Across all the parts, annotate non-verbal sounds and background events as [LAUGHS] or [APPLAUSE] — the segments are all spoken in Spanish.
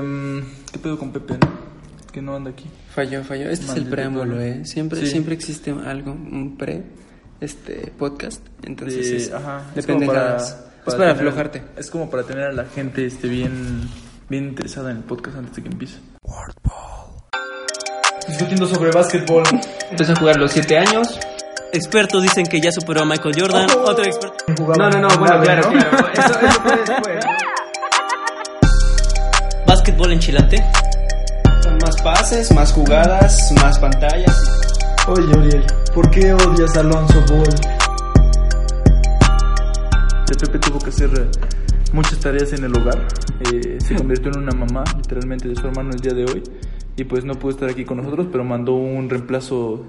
Em, ¿Qué pedo con Pepe? no? Que no anda aquí. Falló, falló. Este es el preámbulo. ¿eh? Siempre, Sí. siempre existe algo, un pre, este, podcast. Entonces, Sí, es, ajá, de es para, pendejadas. es para tener- aflojarte. Es como para tener a la gente este, bien, bien interesada en el podcast antes de que empiece. Discutiendo sobre básquetbol. Empezó a jugar a los 7 años. Expertos dicen que ya superó a Michael Jordan. Otro experto. No, no, no, bueno, claro, claro. Eso, eso Chilate. Son más pases, más jugadas, más pantallas. Oye, Uriel, ¿por qué odias a Alonso Ball? El Pepe tuvo que hacer eh, muchas tareas en el hogar. Eh, se convirtió en una mamá, literalmente, de su hermano el día de hoy. Y pues no pudo estar aquí con nosotros, pero mandó un reemplazo, un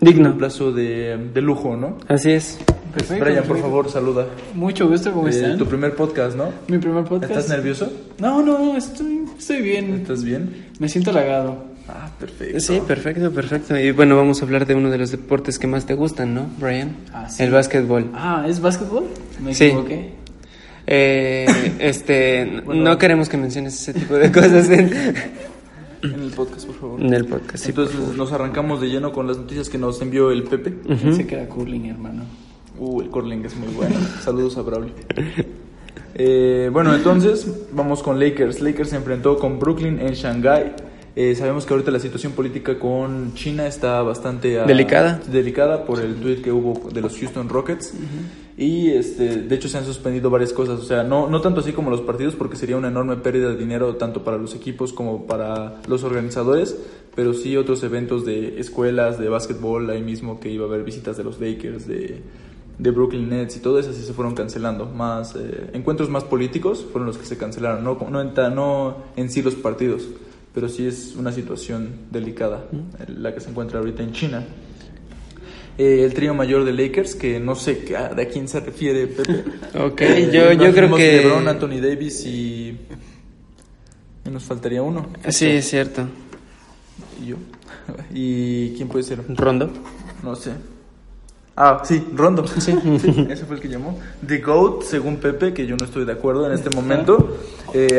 Digno. reemplazo de, de lujo, ¿no? Así es. Brian, por favor, saluda. Mucho gusto, ¿cómo Eh, están? tu primer podcast, ¿no? Mi primer podcast. ¿Estás nervioso? No, no, no, estoy, estoy bien. ¿Estás bien? Me siento halagado. Ah, perfecto. Sí, perfecto, perfecto. Y bueno, vamos a hablar de uno de los deportes que más te gustan, ¿no, Brian? Ah, sí. El básquetbol. Ah, ¿es básquetbol? Me Sí. equivoqué. Eh, este, [LAUGHS] no queremos que menciones ese tipo de cosas en, En el podcast, por favor. en el podcast. sí, por Entonces favor. nos arrancamos de lleno con las noticias que nos envió el Pepe. Pensé que era curling, hermano. Uh, el curling es muy bueno. Saludos a Braulio. [LAUGHS] Eh, bueno, entonces vamos con Lakers. Lakers se enfrentó con Brooklyn en Shanghai. Eh, sabemos que ahorita la situación política con China está bastante ah, Delicada. delicada por el tweet que hubo de los Houston Rockets. Y este, de hecho se han suspendido varias cosas. O sea, no, no tanto así como los partidos, porque sería una enorme pérdida de dinero tanto para los equipos como para los organizadores. Pero sí otros eventos de escuelas, de básquetbol, ahí mismo que iba a haber visitas de los Lakers, de, de Brooklyn Nets y todo eso, así se fueron cancelando. Más eh, encuentros más políticos fueron los que se cancelaron, no, no, en, no en sí los partidos, pero sí es una situación delicada eh, la que se encuentra ahorita en China. Eh, el trío mayor de Lakers, que no sé a- de a quién se refiere Pepe. [LAUGHS] Ok, Eh, yo, yo creo que... LeBron, Anthony Davis y... y nos faltaría uno. Sí, es cierto. Y yo. [LAUGHS] ¿Y quién puede ser? Rondo. No sé. Ah, sí, Rondo. [LAUGHS] Sí. ese fue el que llamó. The GOAT, según Pepe, que yo no estoy de acuerdo en este momento, eh,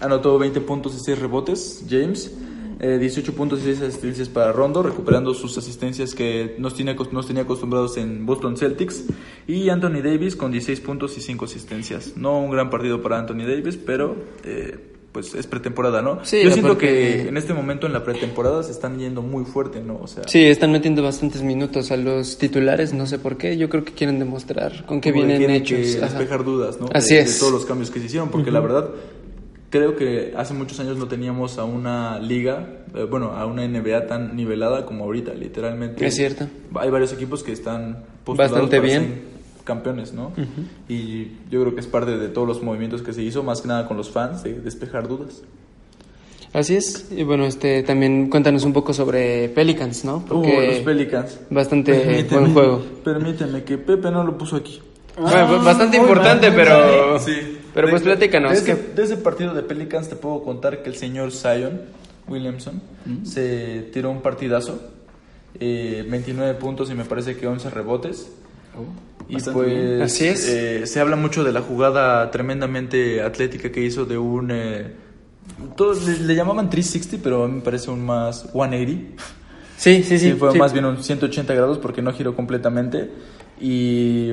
anotó 20 puntos y 6 rebotes, James. Eh, 18 puntos y 6 asistencias para Rondo, recuperando sus asistencias que nos, tiene, nos tenía acostumbrados en Boston Celtics. Y Anthony Davis con 16 puntos y 5 asistencias. No un gran partido para Anthony Davis, pero eh, pues es pretemporada, ¿no? Sí, Yo siento que en este momento en la pretemporada se están yendo muy fuerte, ¿no? O sea, Sí, están metiendo bastantes minutos a los titulares, no sé por qué. Yo creo que quieren demostrar con qué vienen hechos. que despejar dudas, ¿no? Así de, es. de todos los cambios que se hicieron, porque la verdad creo que hace muchos años no teníamos a una liga, eh, bueno, a una NBA tan nivelada como ahorita, literalmente. Es cierto. Hay varios equipos que están Bastante bien. Campeones, ¿no? Y yo creo que es parte de todos los movimientos que se hizo, más que nada con los fans, de despejar dudas. Así es. Y bueno, este también cuéntanos un poco sobre Pelicans, ¿no? Uh, Porque los Pelicans. bastante Permíteme- buen juego. Permíteme que Pepe no lo puso aquí. Bueno, fue bastante importante, pero Sí. pero pues De- platícanos. De ese, ¿qué- de ese partido de Pelicans te puedo contar que el señor Zion Williamson se tiró un partidazo. eh, 29 puntos y me parece que 11 rebotes. Y bastante pues bien. Así es. eh, se habla mucho de la jugada tremendamente atlética que hizo de un... eh, todos le, le llamaban 360, pero a mí me parece un más 180. Sí, sí, sí. Sí, fue sí. más bien un 180 grados porque no giró completamente. Y...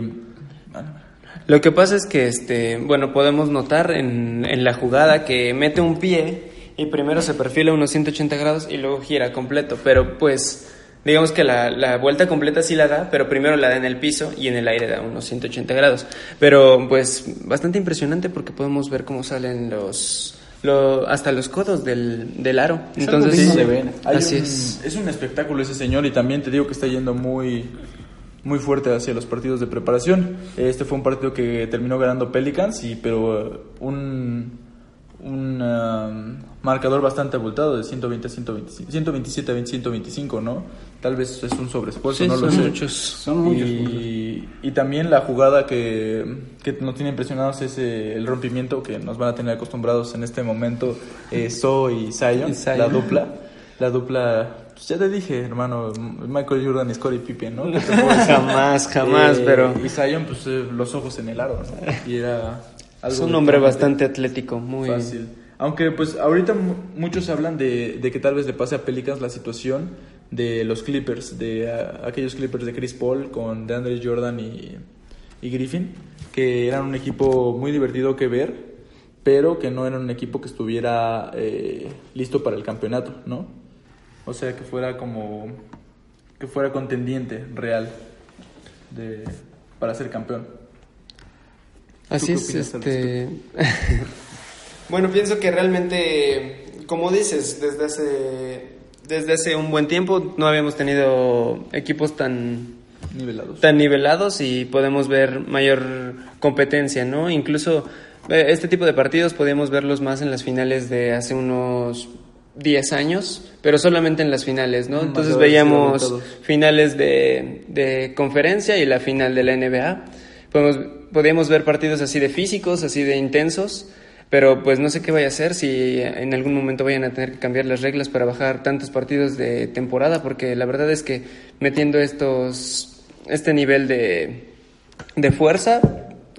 Lo que pasa es que, este, bueno, podemos notar en, en la jugada que mete un pie y primero se perfila unos 180 grados y luego gira completo. Pero pues, digamos que la, la vuelta completa sí la da, pero primero la da en el piso y en el aire da unos 180 grados. Pero pues, bastante impresionante porque podemos ver cómo salen los... lo- hasta los codos del, del aro. Es Entonces, ver. Hay así un- es. un espectáculo ese señor y también te digo que está yendo muy, muy fuerte hacia los partidos de preparación. Este fue un partido que terminó ganando Pelicans, y, pero un, un um, marcador bastante abultado de 120 a 125, 127 a 20, 125, ¿no? Tal vez es un sobreesfuerzo, Sí, no lo son sé. muchos. Son muchos. Y, y también la jugada que, que nos tiene impresionados es eh, el rompimiento que nos van a tener acostumbrados en este momento eh, So y Zion, la dupla. La dupla, pues ya te dije, hermano, Michael Jordan y Scottie Pippen, ¿no? [LAUGHS] Jamás, jamás, Eh, pero Y Zion, pues eh, los ojos en el aro, ¿no? Y era algo es un hombre bastante atlético, muy fácil. Aunque, pues, ahorita mu- muchos hablan de, de que tal vez le pase a Pelicans la situación de los Clippers, de aquellos Clippers de Chris Paul con DeAndre Jordan y, y Griffin, que eran un equipo muy divertido que ver, pero que no eran un equipo que estuviera eh, listo para el campeonato, ¿no? O sea, que fuera como que fuera contendiente real de, para ser campeón. Así es, este... [LAUGHS] bueno, pienso que realmente, como dices, desde hace, desde hace un buen tiempo no habíamos tenido equipos tan, Nivelados. tan nivelados y podemos ver mayor competencia, ¿no? Incluso eh, este tipo de partidos podíamos verlos más en las finales de hace unos 10 años, pero solamente en las finales, ¿no? Más Entonces veíamos finales de, de conferencia y la final de la NBA. Podemos, podíamos ver partidos así de físicos, así de intensos, pero pues no sé qué vaya a hacer si en algún momento vayan a tener que cambiar las reglas para bajar tantos partidos de temporada, porque la verdad es que metiendo estos, este nivel de, de fuerza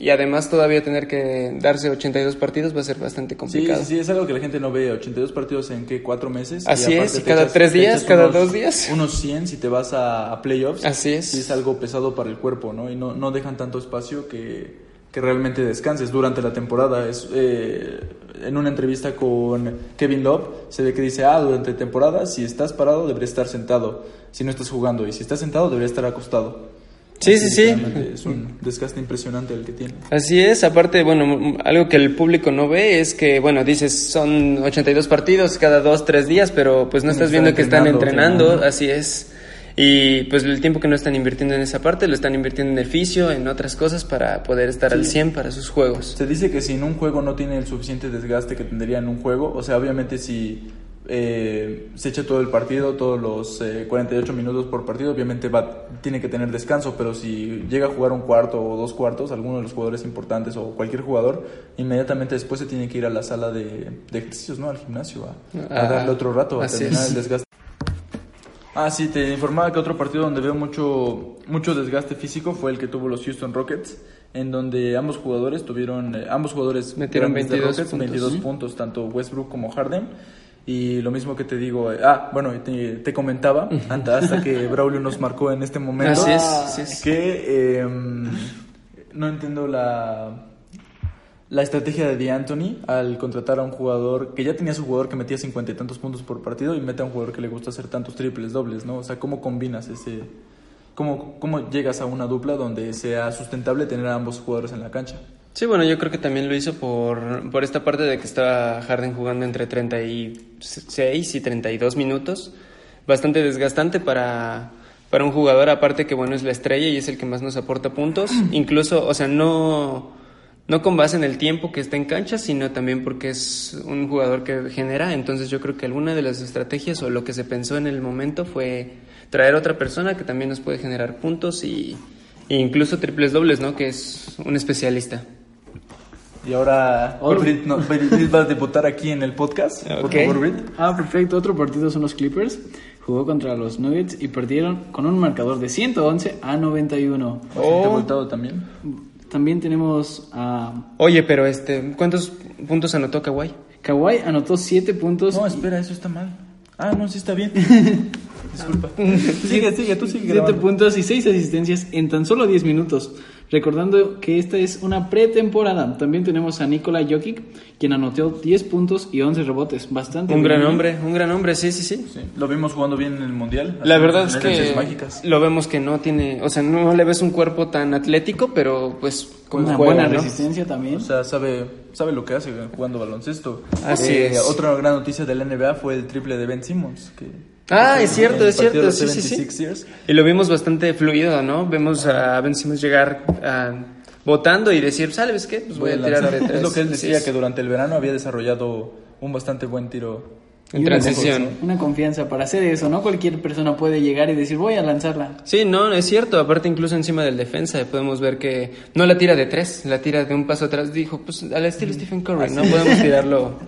y además todavía tener que darse 82 partidos va a ser bastante complicado. sí, sí, es algo que la gente no ve. 82 partidos en qué, cuatro meses. Así es, y cada tres te días, cada dos días. Unos 100 si te vas a, a playoffs. Así es. Sí, es algo pesado para el cuerpo, ¿no? Y no, no dejan tanto espacio que, que realmente descanses durante la temporada. Es, eh, en una entrevista con Kevin Love se ve que dice, ah, durante temporada, si estás parado, deberías estar sentado. Si no estás jugando. Y si estás sentado, deberías estar acostado. Sí, sí, sí. Es un desgaste impresionante el que tiene. Así es, aparte, bueno, algo que el público no ve es que, bueno, dices, son 82 partidos cada dos, tres días, pero pues no Están estás viendo que están entrenando, entrenando, entrenando. así es. Y pues el tiempo que no están invirtiendo en esa parte, lo están invirtiendo en el fisio, en otras cosas para poder estar al 100 para sus juegos. Se dice que si en un juego no tiene el suficiente desgaste que tendría en un juego, o sea, obviamente si eh, se echa todo el partido, todos los eh, 48 minutos por partido, obviamente va, tiene que tener descanso, pero si llega a jugar un cuarto o dos cuartos, alguno de los jugadores importantes o cualquier jugador, inmediatamente después se tiene que ir a la sala de, de ejercicios, ¿no? Al gimnasio, a, a Ah, darle otro rato, a terminar es. el desgaste. Ah, sí, te informaba que otro partido donde veo mucho, mucho desgaste físico fue el que tuvo los Houston Rockets, en donde ambos jugadores tuvieron, eh, ambos jugadores Metieron grandes de 22 Rockets, puntos. 22 puntos, tanto Westbrook como Harden. Y lo mismo que te digo, eh, ah, bueno, te, te comentaba hasta, hasta que [LAUGHS] Braulio nos marcó en este momento. Así es, así es. Que eh, no entiendo la, la estrategia de D'Antoni al contratar a un jugador que ya tenía su jugador que metía cincuenta y tantos puntos por partido y mete a un jugador que le gusta hacer tantos triples, dobles, ¿no? O sea, ¿cómo combinas ese... ¿Cómo, cómo llegas a una dupla donde sea sustentable tener a ambos jugadores en la cancha? Sí, bueno, yo creo que también lo hizo por, por esta parte de que estaba Harden jugando entre 36 y 32 minutos. Bastante desgastante para, para un jugador, aparte que bueno, es la estrella y es el que más nos aporta puntos. [CLEARS THROAT] Incluso, o sea, no, no con base en el tiempo que está en cancha, sino también porque es un jugador que genera. Entonces yo creo que alguna de las estrategias o lo que se pensó en el momento fue traer otra persona que también nos puede generar puntos y, e incluso triples dobles, ¿no? Que es un especialista. Y ahora Otro. Brit, no, [LAUGHS] va a debutar aquí en el podcast. Por favor. Ah, perfecto. Otro partido son los Clippers. Jugó contra los Nuggets y perdieron con un marcador de 111 a 91. Bastante abultado también. También tenemos a Oye, pero este, ¿cuántos puntos anotó Kawhi? Kawhi, anotó 7 puntos. No, y- espera, eso está mal. Ah, no, sí está bien. [LAUGHS] Disculpa. [LAUGHS] sigue, sigue, tú sigue 7 grabando. puntos y 6 asistencias en tan solo 10 minutos. Recordando que esta es una pretemporada. También tenemos a Nikola Jokic, quien anotó 10 puntos y 11 rebotes. Bastante Un bien, gran hombre, un gran hombre, sí, sí, sí. Sí, lo vimos jugando bien en el Mundial. La verdad es que mágicas. lo vemos que no tiene, o sea, no le ves un cuerpo tan atlético, pero pues como Una juega, buena ¿no? resistencia también. O sea, sabe, sabe lo que hace jugando baloncesto. Así Eh, es. Otra gran noticia del NBA fue el triple de Ben Simmons. Que, Ah, es cierto, es cierto, sí, sí, sí. 76ers. Y lo vimos bastante fluido, ¿no? Vemos a Ben Simmons llegar a votando y decir, ¿sabes qué? Pues voy, a tirar de tres. Es lo que él decía, que durante el verano había desarrollado un bastante buen tiro. En transición. confianza- Una confianza para hacer eso, ¿no? Cualquier persona puede llegar y decir, voy a lanzarla. Sí, no, es cierto. Aparte, incluso encima del defensa, podemos ver que no la tira de tres, la tira de un paso atrás. Dijo, pues al estilo Stephen Curry, no podemos tirarlo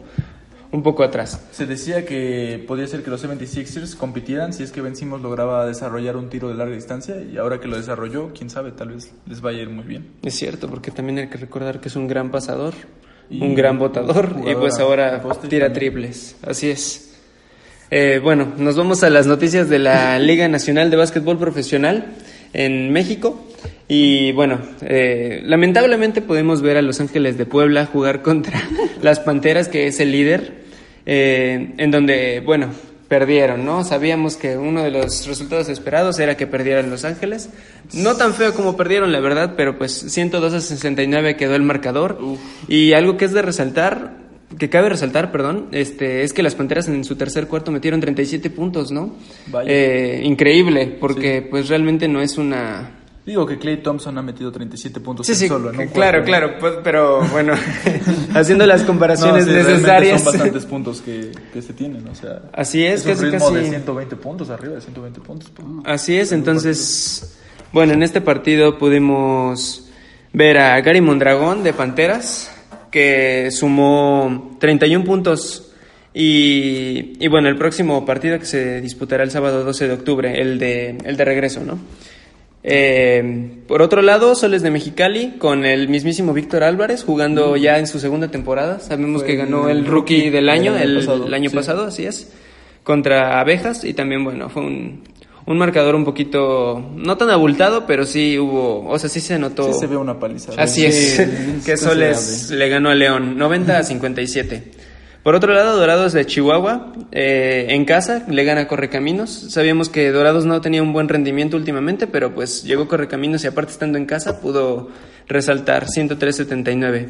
un poco atrás. Se decía que podía ser que los 76ers compitieran si es que Ben Simmons lograba desarrollar un tiro de larga distancia y ahora que lo desarrolló, quién sabe, tal vez les vaya a ir muy bien. Es cierto, porque también hay que recordar que es un gran pasador, Y un gran botador, y pues ahora tira triples. Así es. Eh, bueno, nos vamos a las noticias de la [LAUGHS] Liga Nacional de Básquetbol Profesional en México. Y bueno, eh, lamentablemente podemos ver a Los Ángeles de Puebla jugar contra [LAUGHS] las Panteras, que es el líder, eh, en donde, bueno, perdieron, ¿no? Sabíamos que uno de los resultados esperados era que perdieran Los Ángeles. No tan feo como perdieron, la verdad, pero pues 102 a 69 quedó el marcador. Y algo que es de resaltar, que cabe resaltar, perdón, este, es que las Panteras en su tercer cuarto metieron 37 puntos, ¿no? Eh, increíble, porque pues realmente no es una... Digo que Clay Thompson ha metido 37 puntos Sí, sí, solo en un claro, cuarto. claro, pues, pero bueno, [LAUGHS] [LAUGHS] haciendo las No, comparaciones sí, necesarias. Son bastantes puntos que, que se tienen, o sea. Así es, un casi, ritmo de casi. 120 puntos, arriba de 120 puntos. pues. Así es, entonces, bueno, en este partido pudimos ver a Gary Mondragón de Panteras, que sumó 31 puntos. Y, y bueno, el próximo partido que se disputará el sábado 12 de octubre, el de, el de regreso, ¿no? Eh, por otro lado, Soles de Mexicali con el mismísimo Víctor Álvarez jugando ya en su segunda temporada. Sabemos Fue que ganó el rookie del año, el, pasado, el año sí. pasado, así es, contra Abejas y también, bueno, fue un, un marcador un poquito, no tan abultado, pero sí hubo, o sea, sí se notó. Sí se ve una paliza. Así Sí, es, es [LAUGHS] que Soles le ganó a León, 90 a 57. Por otro lado, Dorados de Chihuahua, eh, en casa, le gana Correcaminos. Sabíamos que Dorados no tenía un buen rendimiento últimamente, pero pues llegó Correcaminos y aparte estando en casa pudo resaltar 103-79.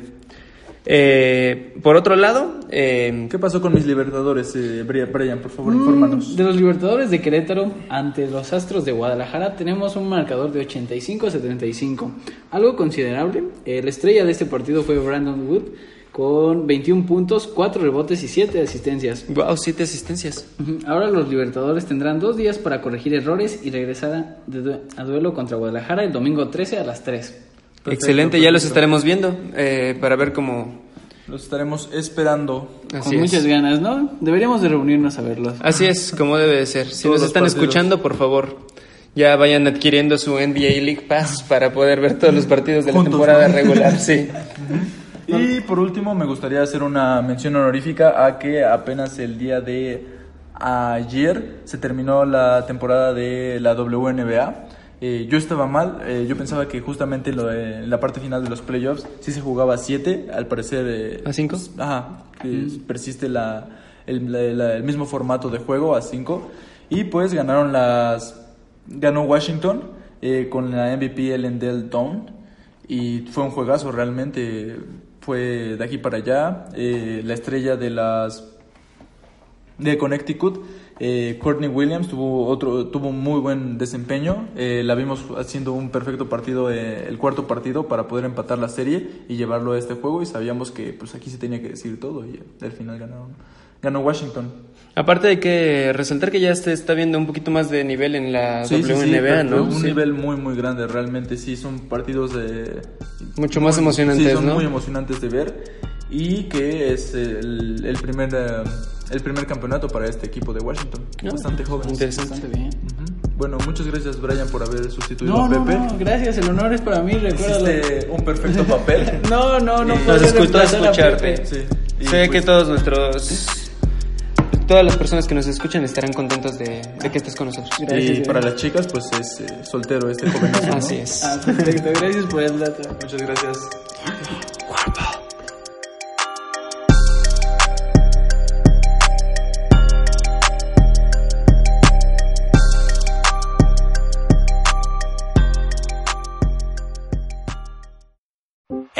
Eh, por otro lado, eh, ¿Qué pasó con mis libertadores, eh, Bri- Brian? Por favor, infórmanos. De los Libertadores de Querétaro ante los Astros de Guadalajara tenemos un marcador de 85 a 75. Algo considerable. Eh, la estrella de este partido fue Brandon Wood con 21 puntos, 4 rebotes y 7 asistencias. wow, siete asistencias. Ujú. Ahora los Libertadores tendrán dos días para corregir errores y regresar a, de due- a duelo contra Guadalajara el domingo 13 a las 3. Excelente, ya los estaremos viendo eh, para ver cómo... Los estaremos esperando. Así Con es. muchas ganas, ¿no? Deberíamos de reunirnos a verlos. Así es, como debe de ser. Si Todos nos están partidos. escuchando, por favor, ya vayan adquiriendo su NBA League Pass para poder ver todos los partidos de la Juntos, temporada ¿no? regular. Sí. Y por último, me gustaría hacer una mención honorífica a que apenas el día de ayer se terminó la temporada de la WNBA. Eh, yo estaba mal, eh, yo pensaba que justamente lo en la parte final de los playoffs sí se jugaba a 7, al parecer... eh, ¿A cinco? pues, ajá, que persiste la, el, la- la- el mismo formato de juego a 5. Y pues ganaron las... Ganó Washington con la MVP Ellen Del Dawn. Y fue un juegazo realmente. Fue de aquí para allá. Eh, la estrella de las de Connecticut, eh, Courtney Williams tuvo otro tuvo un muy buen desempeño. Eh, la vimos haciendo un perfecto partido, eh, el cuarto partido para poder empatar la serie y llevarlo a este juego. Y sabíamos que pues aquí se tenía que decir todo y al final ganaron, ganó Washington. Aparte hay que resaltar que ya se está viendo un poquito más de nivel en la Sí, sí, sí, WNBA, pero ¿no? Un Sí. nivel muy muy grande realmente. Sí, son partidos de Mucho más emocionantes, sí, son ¿no? muy emocionantes de ver y que es el, el primer eh, el primer campeonato para este equipo de Washington. Ah, Bastante joven. Interesante. Bastante bien. Bueno, muchas gracias Brian por haber sustituido No, a no, Pepe. no, gracias, el honor es para mí, recuérdalo. Hiciste un perfecto papel. No, no, no. Nos a escucharte. Sí. Sé que pues, todos nuestros... Todas las personas que nos escuchan estarán contentos de, de que estés con nosotros. Gracias, y para las chicas, pues es eh, soltero este jovenazo, ¿no? Así es. Ah, perfecto, gracias por el dato. Muchas gracias.